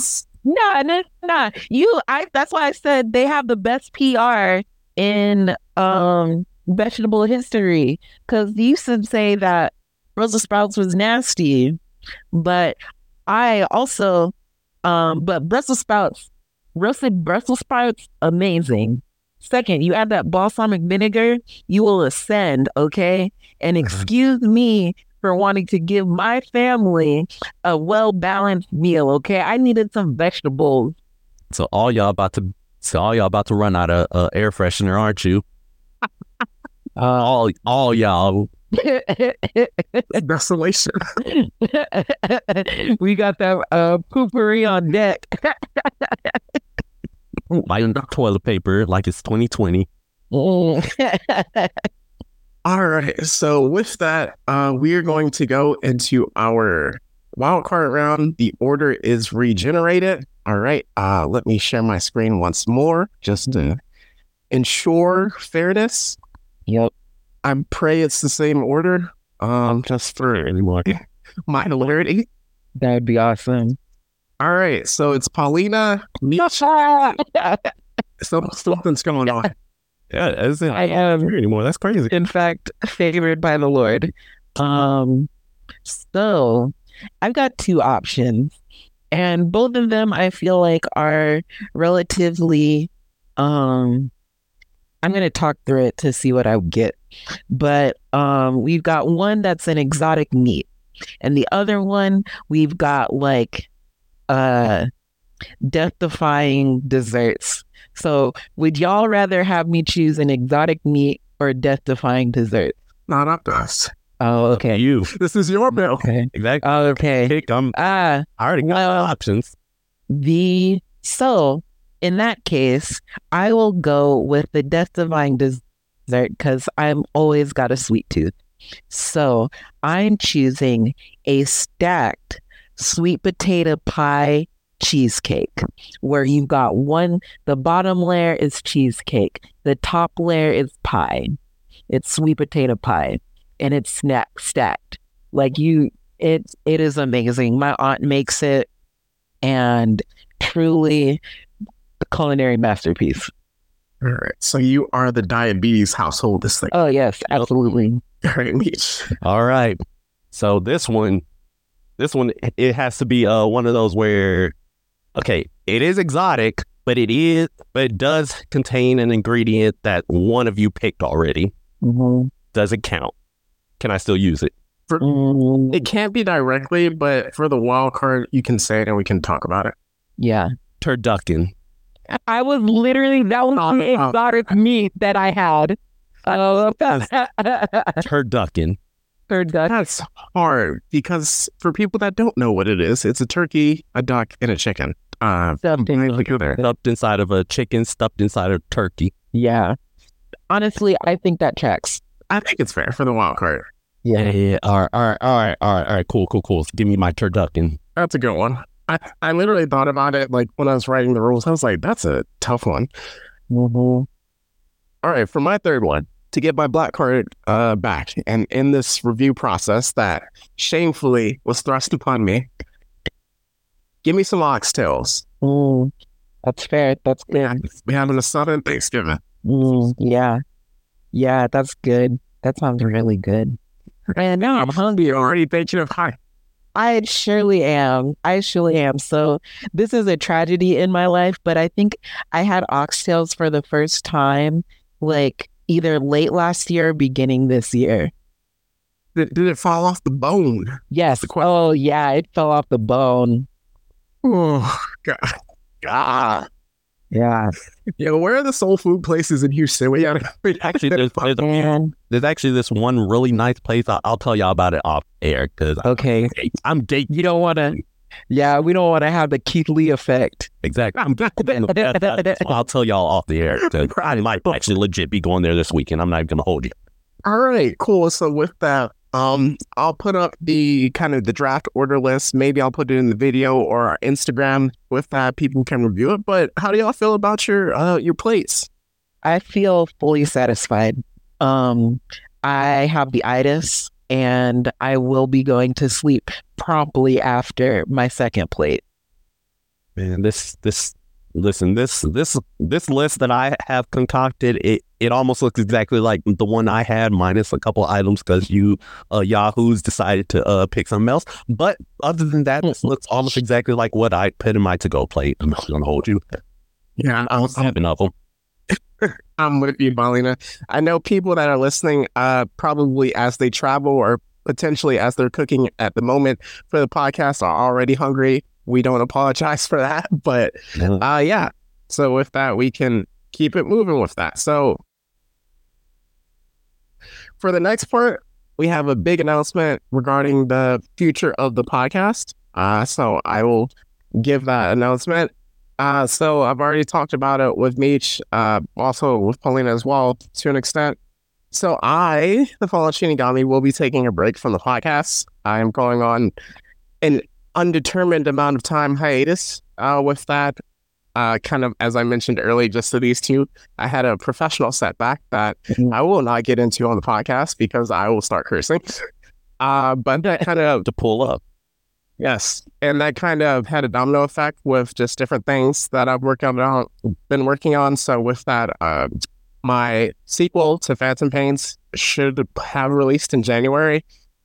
No, no, no. You, I. That's why I said they have the best PR in um vegetable history because you used to say that Brussels sprouts was nasty, but I also, um, but Brussels sprouts, roasted Brussels sprouts, amazing. Second, you add that balsamic vinegar, you will ascend, okay? And excuse me for wanting to give my family a well balanced meal. Okay, I needed some vegetables. So all y'all about to so all y'all about to run out of uh, air freshener, aren't you? all all y'all. Desolation. we got that uh, poopery on deck. Up toilet paper like it's 2020. Mm. All right. So with that, uh, we are going to go into our wild card round. The order is regenerated. All right. Uh, let me share my screen once more just to ensure fairness. Yep. I pray it's the same order. Um, just for Anymore. modularity. That would be awesome. All right. So it's Paulina. Miasha. So something's going on. Yeah, it's not I am anymore. That's crazy. in fact favored by the Lord. Um so I've got two options and both of them I feel like are relatively um I'm going to talk through it to see what I get. But um we've got one that's an exotic meat and the other one we've got like uh death defying desserts. So would y'all rather have me choose an exotic meat or death defying dessert? Not up to us. Oh, okay. You This is your bill. Okay. exactly. Okay. Pick. I'm. Ah, I already got Well- options. the so in that case, I will go with the death defying dessert because I'm always got a sweet tooth. So I'm choosing a stacked sweet potato pie cheesecake where you've got one the bottom layer is cheesecake the top layer is pie. It's sweet potato pie and it's snack stacked. Like you it it is amazing. My aunt makes it and truly a culinary masterpiece All right. So you are the diabetes household. This thing. oh yes absolutely All right. All right. So this one, this one, it has to be uh one of those where, okay, it is exotic, but it is, but it does contain an ingredient that one of you picked already. Mhm. Does it count? Can I still use it? Mm, It can't be directly, but for the wild card, you can say it and we can talk about it. yeah Turducken. I was literally that was Oh, the oh. exotic meat that I had. Oh, Turducken. third duck. That's hard because for people that don't know what it is, it's a turkey, a duck, and a chicken. Uh, Stuffed in- Stuffed inside of a chicken, stuffed inside of turkey. Yeah. Honestly, I think that checks. I think it's fair for the wild card. Yeah, yeah. All right, all right, all right, all right, all right. Cool, cool, cool. Give me my turducken. That's a good one. I, I literally thought about it like when I was writing the rules. I was like, that's a tough one. Mm-hmm. All right, for my third one, to get my black card uh, back, and in this review process that shamefully was thrust upon me, give me some oxtails. Mm, that's fair. That's good. Yeah, we having a sudden Thanksgiving. Mm, yeah. Yeah, that's good. That sounds really good. And now I'm hungry already thinking of hi. I surely am. I surely am. So this is a tragedy in my life, but I think I had oxtails for the first time like either late last year or beginning this year. Did, did it fall off the bone? Yes. The Oh yeah, it fell off the bone. Oh, God. God. Yeah. Yo, where are the soul food places in Houston? We gotta, we Actually, there's, there's, Man. there's actually this one really nice place. I'll, I'll tell y'all about it off air because Okay. I'm dating. You don't wanna yeah, we don't wanna have the Keith Lee effect. Exactly. I'm back to bed. That- that's why I'll tell y'all off the air. I might actually legit be going there this weekend. I'm not even gonna hold you. All right, cool. So with that, um, I'll put up the kind of the draft order list. Maybe I'll put it in the video or our Instagram. With that, people can review it. But how do y'all feel about your uh your plates? I feel fully satisfied. Um I have the itis and I will be going to sleep promptly after my second plate. Man, this this listen this this this list that I have concocted it it almost looks exactly like the one I had minus a couple items because you uh, Yahoo's decided to uh, pick something else. But other than that, this looks almost exactly like what I put in my to go plate. I'm not gonna hold you. Yeah, I was having of them. I'm with you, Paulina. I know people that are listening, uh, probably as they travel or potentially as they're cooking at the moment for the podcast are already hungry. We don't apologize for that, but uh, yeah. So with that, we can keep it moving with that. So for the next part, we have a big announcement regarding the future of the podcast. Uh, so I will give that announcement. Uh, so I've already talked about it with Meech, uh, also with Paulina as well to an extent. So I, the Fallen Shinigami, will be taking a break from the podcast. I am going on an undetermined amount of time hiatus uh, with that. Uh, kind of as I mentioned earlier, just to these two, I had a professional setback that I will not get into on the podcast because I will start cursing. Uh, but that kind of to pull up. Yes, and that kind of had a domino effect with just different things that I've worked on, been working on. So with that, uh, my sequel to Phantom Pains should have released in January.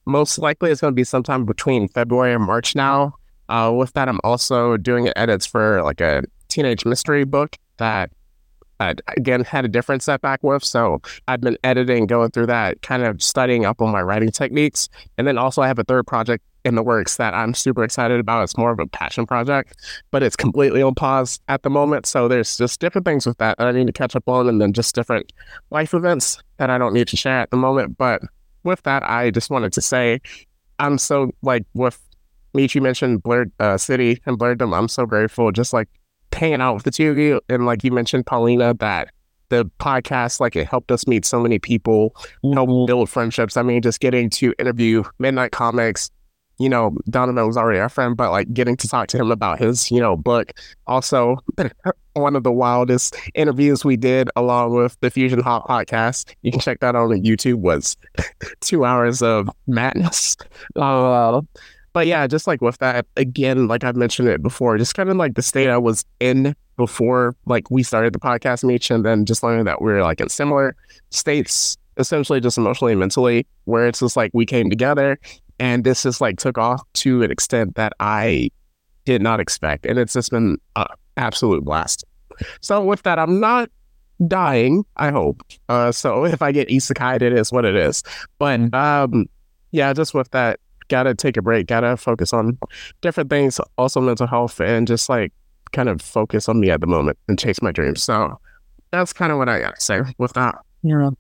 Most likely, it's going to be sometime between February and March now. Uh, with that, I'm also doing edits for like a teenage mystery book that I, again had a different setback with. So I've been editing, going through that, kind of studying up on my writing techniques. And then also I have a third project in the works that I'm super excited about. It's more of a passion project, but it's completely on pause at the moment. So there's just different things with that that I need to catch up on, and then just different life events that I don't need to share at the moment. But with that, I just wanted to say I'm so like with Michi mentioned Blerd uh, City and Blerdom. I'm so grateful, just like hanging out with the two of you, and like you mentioned, Paulina, that the podcast like it helped us meet so many people, help build friendships. I mean, just getting to interview Midnight Comics, you know, Donovan was already our friend, but like getting to talk to him about his, you know, book. Also, one of the wildest interviews we did along with the Fusion Hop podcast. You can check that out on YouTube. Was two hours of madness. But yeah, just like with that, again, like I've mentioned it before, just kind of like the state I was in before, like we started the podcast, Meech, and then just learning that we we're like in similar states, essentially just emotionally and mentally, where it's just like we came together and this just like took off to an extent that I did not expect. And it's just been an absolute blast. So with that, I'm not dying, I hope. Uh, so if I get isekai, it is what it is. But um, yeah, just with that, gotta take a break, gotta focus on different things, also mental health, and just like kind of focus on me at the moment and chase my dreams. So that's kind of what I gotta say with that. Yeah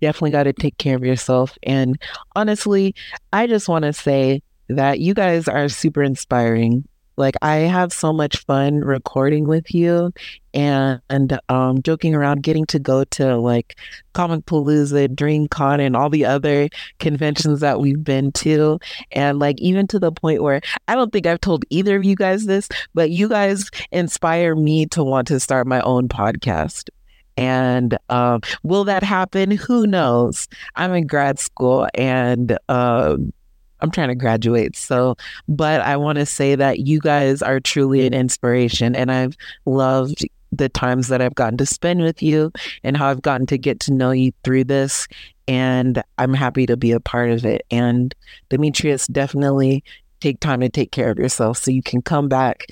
definitely got to take care of yourself. And honestly, I just want to say that you guys are super inspiring. Like I have so much fun recording with you and, and um, joking around, getting to go to like Comicpalooza, DreamCon, and all the other conventions that we've been to, and like even to the point where I don't think I've told either of you guys this, but you guys inspire me to want to start my own podcast. And um, will that happen? Who knows? I'm in grad school and um, I'm trying to graduate. So, but I want to say that you guys are truly an inspiration. And I've loved the times that I've gotten to spend with you and how I've gotten to get to know you through this. And I'm happy to be a part of it. And Demetrius, definitely take time to take care of yourself so you can come back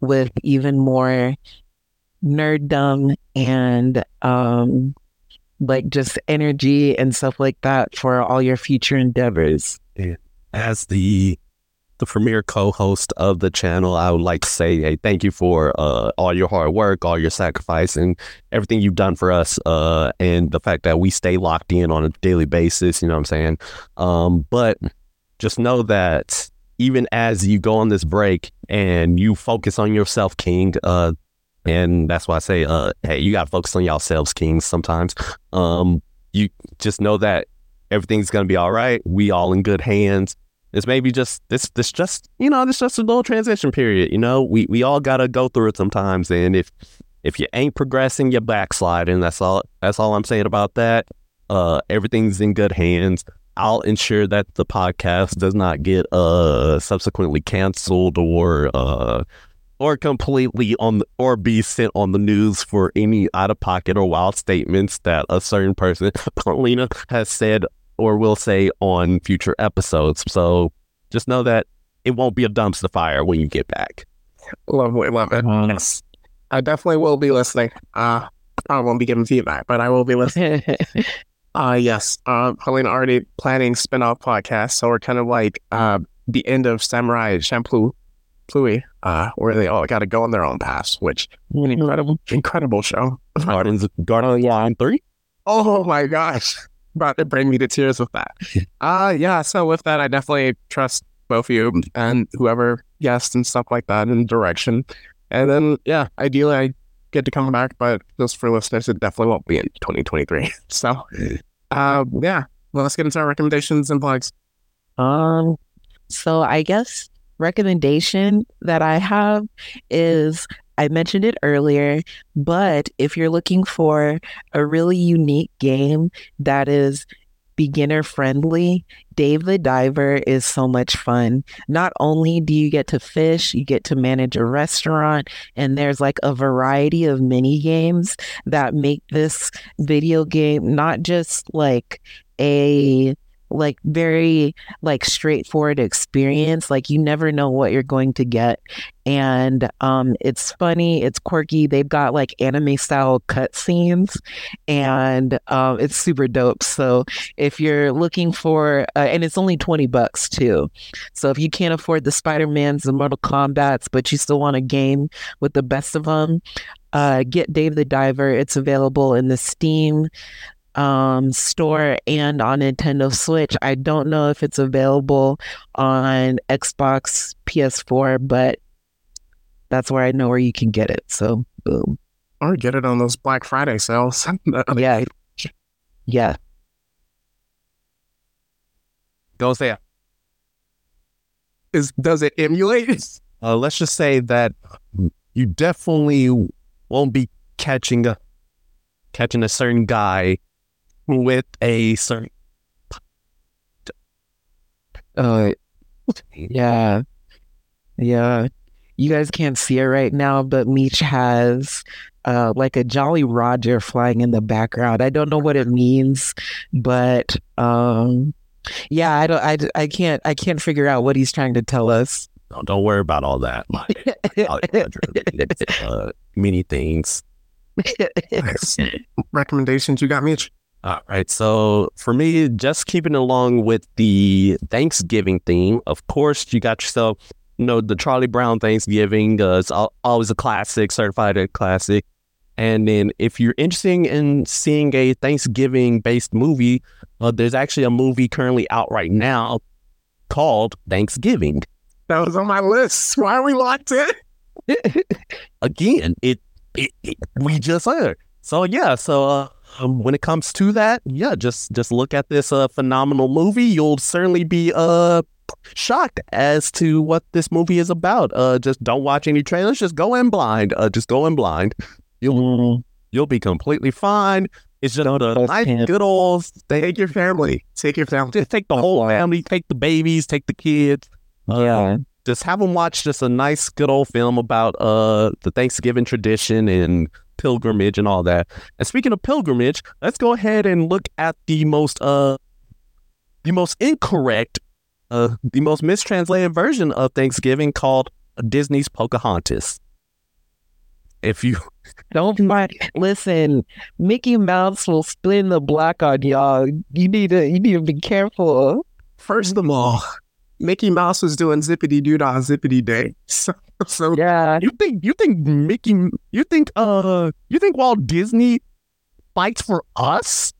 with even more nerddom and um like just energy and stuff like that for all your future endeavors. As the the premier co-host of the channel, I would like to say, hey, thank you for uh, all your hard work, all your sacrifice, and everything you've done for us, uh, and the fact that we stay locked in on a daily basis. You know what I'm saying? Um, but just know that even as you go on this break and you focus on yourself, King, uh, and that's why I say, uh, hey, you got to focus on yourselves, kings. Sometimes, um, you just know that everything's gonna be all right. We all in good hands. It's maybe just this, this just you know, this just a little transition period. You know, we we all gotta go through it sometimes. And if if you ain't progressing, you're backsliding. That's all. That's all I'm saying about that. Uh, everything's in good hands. I'll ensure that the podcast does not get uh subsequently canceled or uh or completely on the, or be sent on the news for any out of pocket or wild statements that a certain person, Paulina, has said or will say on future episodes. So just know that it won't be a dumpster fire when you get back. Love it, love it. Yes. I definitely will be listening. Uh I won't be giving feedback, but I will be listening. Uh yes. Uh Helena already planning spin-off podcast, so we're kind of like uh the end of Samurai Champloo Plui, uh, where they all gotta go on their own paths, which an incredible incredible show. Gardens, Guardians Line 3? Oh my gosh. About to bring me to tears with that. Uh yeah, so with that I definitely trust both of you and whoever guests and stuff like that in direction. And then yeah, ideally I get to come back, but just for listeners, it definitely won't be in 2023. So uh yeah. Well let's get into our recommendations and plugs. Um, so I guess recommendation that I have is I mentioned it earlier, but if you're looking for a really unique game that is beginner friendly, Dave the Diver is so much fun. Not only do you get to fish, you get to manage a restaurant, and there's like a variety of mini games that make this video game not just like a like very like straightforward experience like you never know what you're going to get. And um it's funny it's quirky they've got like anime style cutscenes and um it's super dope. So if you're looking for uh, and it's only 20 bucks too. So if you can't afford the spider-mans and mortal kombats but you still want a game with the best of them uh get dave the diver. It's available in the steam um, store and on Nintendo Switch. I don't know if it's available on Xbox, PS4, but that's where I know where you can get it. So, boom. Or get it on those Black Friday sales. Yeah. Yeah. Go say it. Is does it emulate? Uh, let's just say that you definitely won't be catching a catching a certain guy with a certain Uh, yeah. Yeah. You guys can't see it right now, but Meech has uh, like a Jolly Roger flying in the background. I don't know what it means, but um, yeah, I don't. I, I can't. I can't figure out what he's trying to tell us. No, don't worry about all that. My uh, many things. Nice. Recommendations you got, Mitch? All right. So for me, just keeping along with the Thanksgiving theme, of course, you got yourself, you know, the Charlie Brown Thanksgiving. Uh, it's always a classic, certified a classic. And then if you're interested in seeing a Thanksgiving based movie, uh, there's actually a movie currently out right now called Thanksgiving. That was on my list. Why are we locked in? Again, it, it, it we just heard. So yeah, so uh, um, when it comes to that, yeah, just just look at this uh, phenomenal movie. You'll certainly be uh shocked as to what this movie is about. Uh, just don't watch any trailers. Just go in blind. Uh, just go in blind. You'll you'll be completely fine. It's just a nice, good old. Take your family. Take your family. Just take the whole family. Take the babies. Take the kids. Uh, yeah. Just have them watch just a nice, good old film about uh the Thanksgiving tradition and pilgrimage and all that. And speaking of pilgrimage, let's go ahead and look at the most uh the most incorrect, uh the most mistranslated version of Thanksgiving called Disney's Pocahontas. If you Don't mind. Listen, Mickey Mouse will spin the block on y'all. You need to. You need to be careful. First of all, Mickey Mouse was doing zippity doo dah zippity day. So, so Yeah. you think you think Mickey you think uh you think Walt Disney fights for us?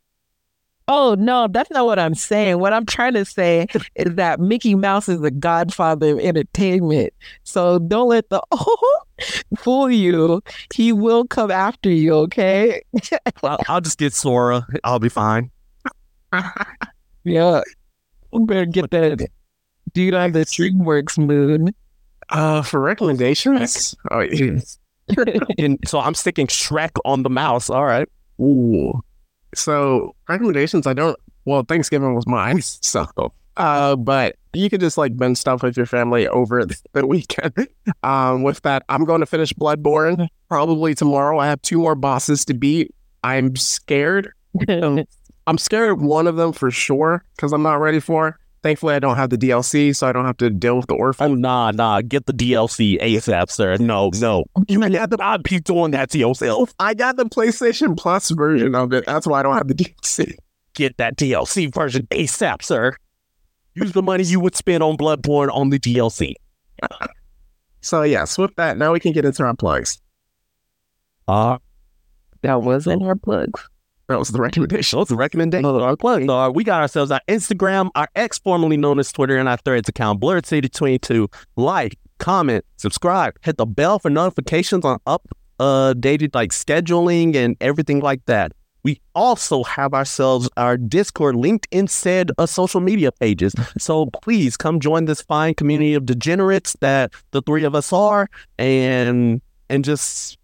Oh no, that's not what I'm saying. What I'm trying to say is that Mickey Mouse is the godfather of entertainment. So don't let the oh fool you. He will come after you. Okay. Well, I'll just get Sora. I'll be fine. Yeah. We better get that dude on the DreamWorks moon. Uh, for recommendations, oh, yeah. And so I'm sticking Shrek on the mouse. All right. Ooh. So recommendations, I don't. Well, Thanksgiving was mine, so. Uh, but you could just like bend stuff with your family over the, weekend. Um, with that, I'm going to finish Bloodborne probably tomorrow. I have two more bosses to beat. I'm scared. I'm scared of one of them for sure because I'm not ready for. Thankfully, I don't have the DLC, so I don't have to deal with the orphan. Oh, nah, nah. Get the DLC ASAP, sir. No, no. You got the I'd be doing that to yourself. I got the PlayStation Plus version of it. That's why I don't have the DLC. Get that DLC version ASAP, sir. Use the money you would spend on Bloodborne on the DLC. So yes, with that, now we can get into our plugs. Uh, that wasn't our plugs. That was the recommendation. those are recommendations. Our plugs. So, uh, we got ourselves our Instagram, our ex formerly known as Twitter, and our Threads account, Blerd City 22. Like, comment, subscribe, hit the bell for notifications on updated like scheduling and everything like that. We also have ourselves our Discord linked in said uh, social media pages. So please come join this fine community of degenerates that the three of us are, and and just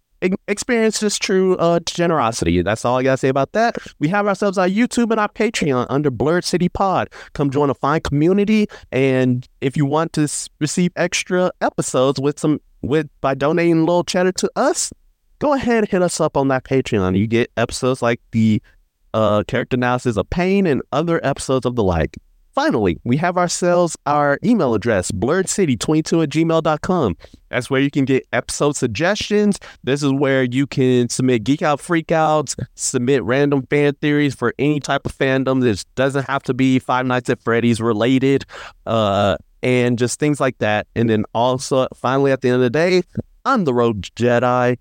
experience this true uh, generosity. That's all I gotta say about that. We have ourselves our YouTube and our Patreon under Blerd City Pod. Come join a fine community, and if you want to receive extra episodes with some with by donating a little cheddar to us, go ahead and hit us up on that Patreon. You get episodes like the uh, character analysis of pain and other episodes of the like. Finally, we have ourselves our email address, blerdcity22 at gmail.com. That's where you can get episode suggestions. This is where you can submit geek out freakouts, submit random fan theories for any type of fandom. This doesn't have to be Five Nights at Freddy's related, uh, and just things like that. And then also, finally, at the end of the day, I'm the Road Jedi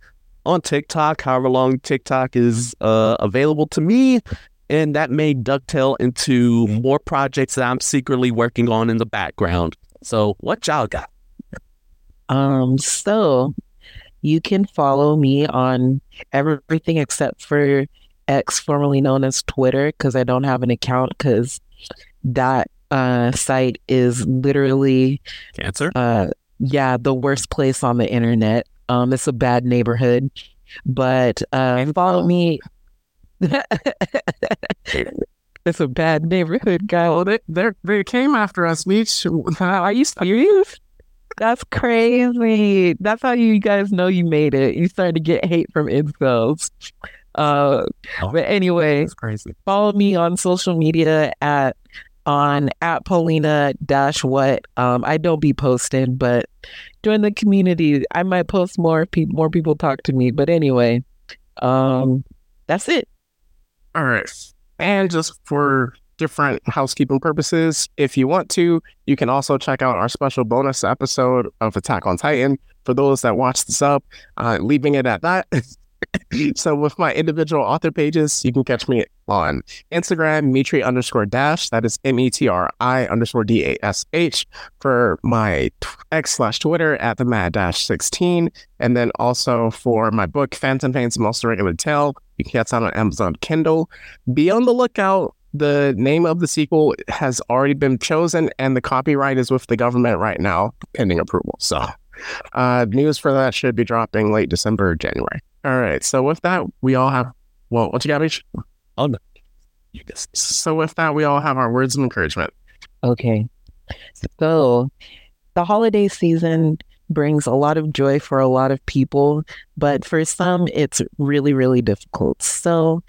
on TikTok, however long TikTok is uh, available to me. And that may dovetail into more projects that I'm secretly working on in the background. So, what y'all got? Um, so you can follow me on everything except for X, formerly known as Twitter, because I don't have an account because that uh, site is literally Cancer? uh yeah the worst place on the internet um it's a bad neighborhood but uh follow me it's a bad neighborhood guy Well, they they they came after us. We I used to use. that's crazy that's how you guys know you made it you started to get hate from incels uh Oh. but anyway It's crazy. follow me on social media at on at Paulina dash what. Um, I don't be posting, but join the community. I might post more. if Pe- more people talk to me, but anyway, um, that's it. All right. And just for different housekeeping purposes, if you want to, you can also check out our special bonus episode of Attack on Titan for those that watch this up, uh, leaving it at that. so with my individual author pages, you can catch me on Instagram, Metri underscore dash. That is M E T R I underscore D A S H for my X slash Twitter at the mad dash 16. And then also for my book, Phantom Pain's Most Regular Tale, you can get that on Amazon Kindle. Be on the lookout. The name of the sequel has already been chosen, and the copyright is with the government right now, pending approval. So, uh, news for that should be dropping late December, or January. All right. So with that, we all have. Well, what you got, Beach? You guys. So with that, we all have our words of encouragement. Okay. So the holiday season brings a lot of joy for a lot of people, but for some, it's really, really difficult. So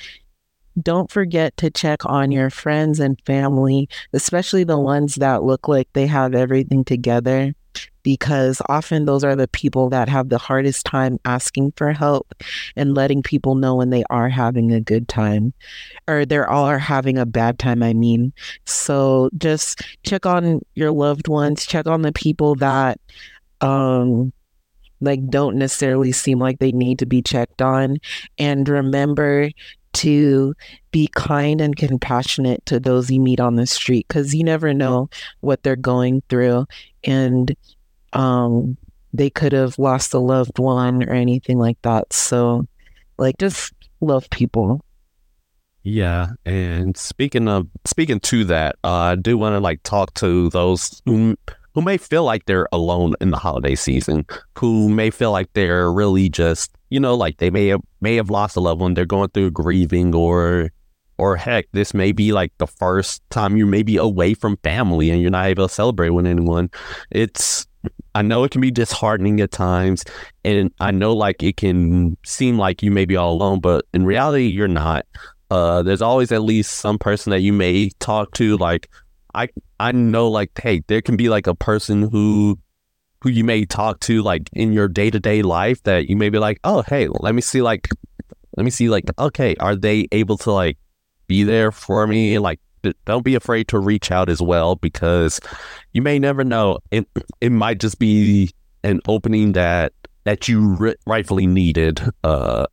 don't forget to check on your friends and family, especially the ones that look like they have everything together, because often those are the people that have the hardest time asking for help and letting people know when they are having a good time or they're all are having a bad time, I mean. So just check on your loved ones, check on the people that um like don't necessarily seem like they need to be checked on and remember to be kind and compassionate to those you meet on the street cuz you never know what they're going through and um they could have lost a loved one or anything like that. So like just love people. Yeah, and speaking of speaking to that, uh, I do want to like talk to those who who may feel like they're alone in the holiday season, who may feel like they're really just you know like they may have may have lost a loved one, they're going through grieving or or heck, this may be like the first time you may be away from family and you're not able to celebrate with anyone. It's I know it can be disheartening at times, and I know like it can seem like you may be all alone, but in reality, you're not. Uh, there's always at least some person that you may talk to. Like I, I know like, hey, there can be like a person who, who you may talk to like in your day to day life that you may be like, oh, hey, let me see like, let me see like, okay, are they able to like be there for me? Like, don't be afraid to reach out as well because you may never know. It it might just be an opening that that you rightfully needed. Uh,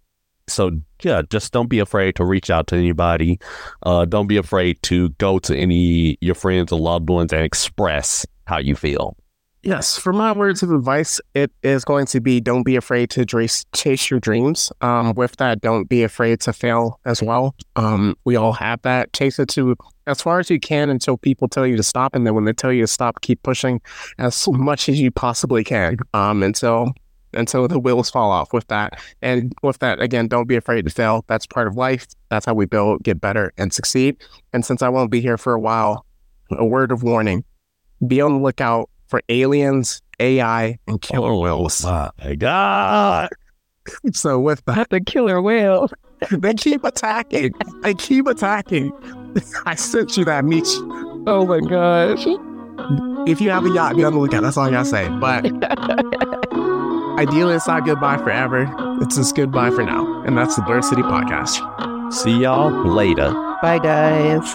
so yeah, just don't be afraid to reach out to anybody. Uh, don't be afraid to go to any your friends or loved ones and express how you feel. Yes, for my words of advice, it is going to be don't be afraid to chase, your dreams. Um, with that, don't be afraid to fail as well. Um, we all have that. Chase it to as far as you can until people tell you to stop, and then when they tell you to stop, keep pushing as much as you possibly can. Um, until until the wheels fall off with that. And with that, again, don't be afraid to fail. That's part of life. That's how we build, get better, and succeed. And since I won't be here for a while, a word of warning: be on the lookout for aliens, AI, and killer whales. Oh my God. So with that, the killer whale. they keep attacking. They keep attacking. I sent you that meet. Oh my gosh. If you have a yacht, be on the lookout. That's all I gotta say. But ideally, it's not goodbye forever. It's just goodbye for now. And that's the Blerd City Podcast. See y'all later. Bye, guys.